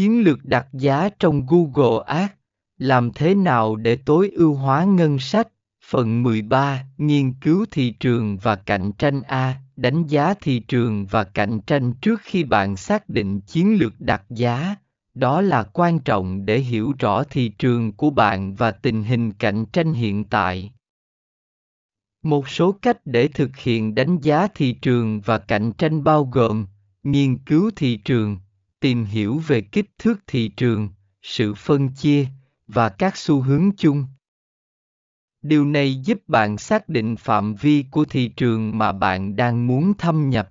Chiến lược đặt giá trong Google Ads, làm thế nào để tối ưu hóa ngân sách? Phần 13, nghiên cứu thị trường và cạnh tranh A, đánh giá thị trường và cạnh tranh trước khi bạn xác định chiến lược đặt giá. Đó là quan trọng để hiểu rõ thị trường của bạn và tình hình cạnh tranh hiện tại. Một số cách để thực hiện đánh giá thị trường và cạnh tranh bao gồm nghiên cứu thị trường, tìm hiểu về kích thước thị trường, sự phân chia và các xu hướng chung. Điều này giúp bạn xác định phạm vi của thị trường mà bạn đang muốn thâm nhập.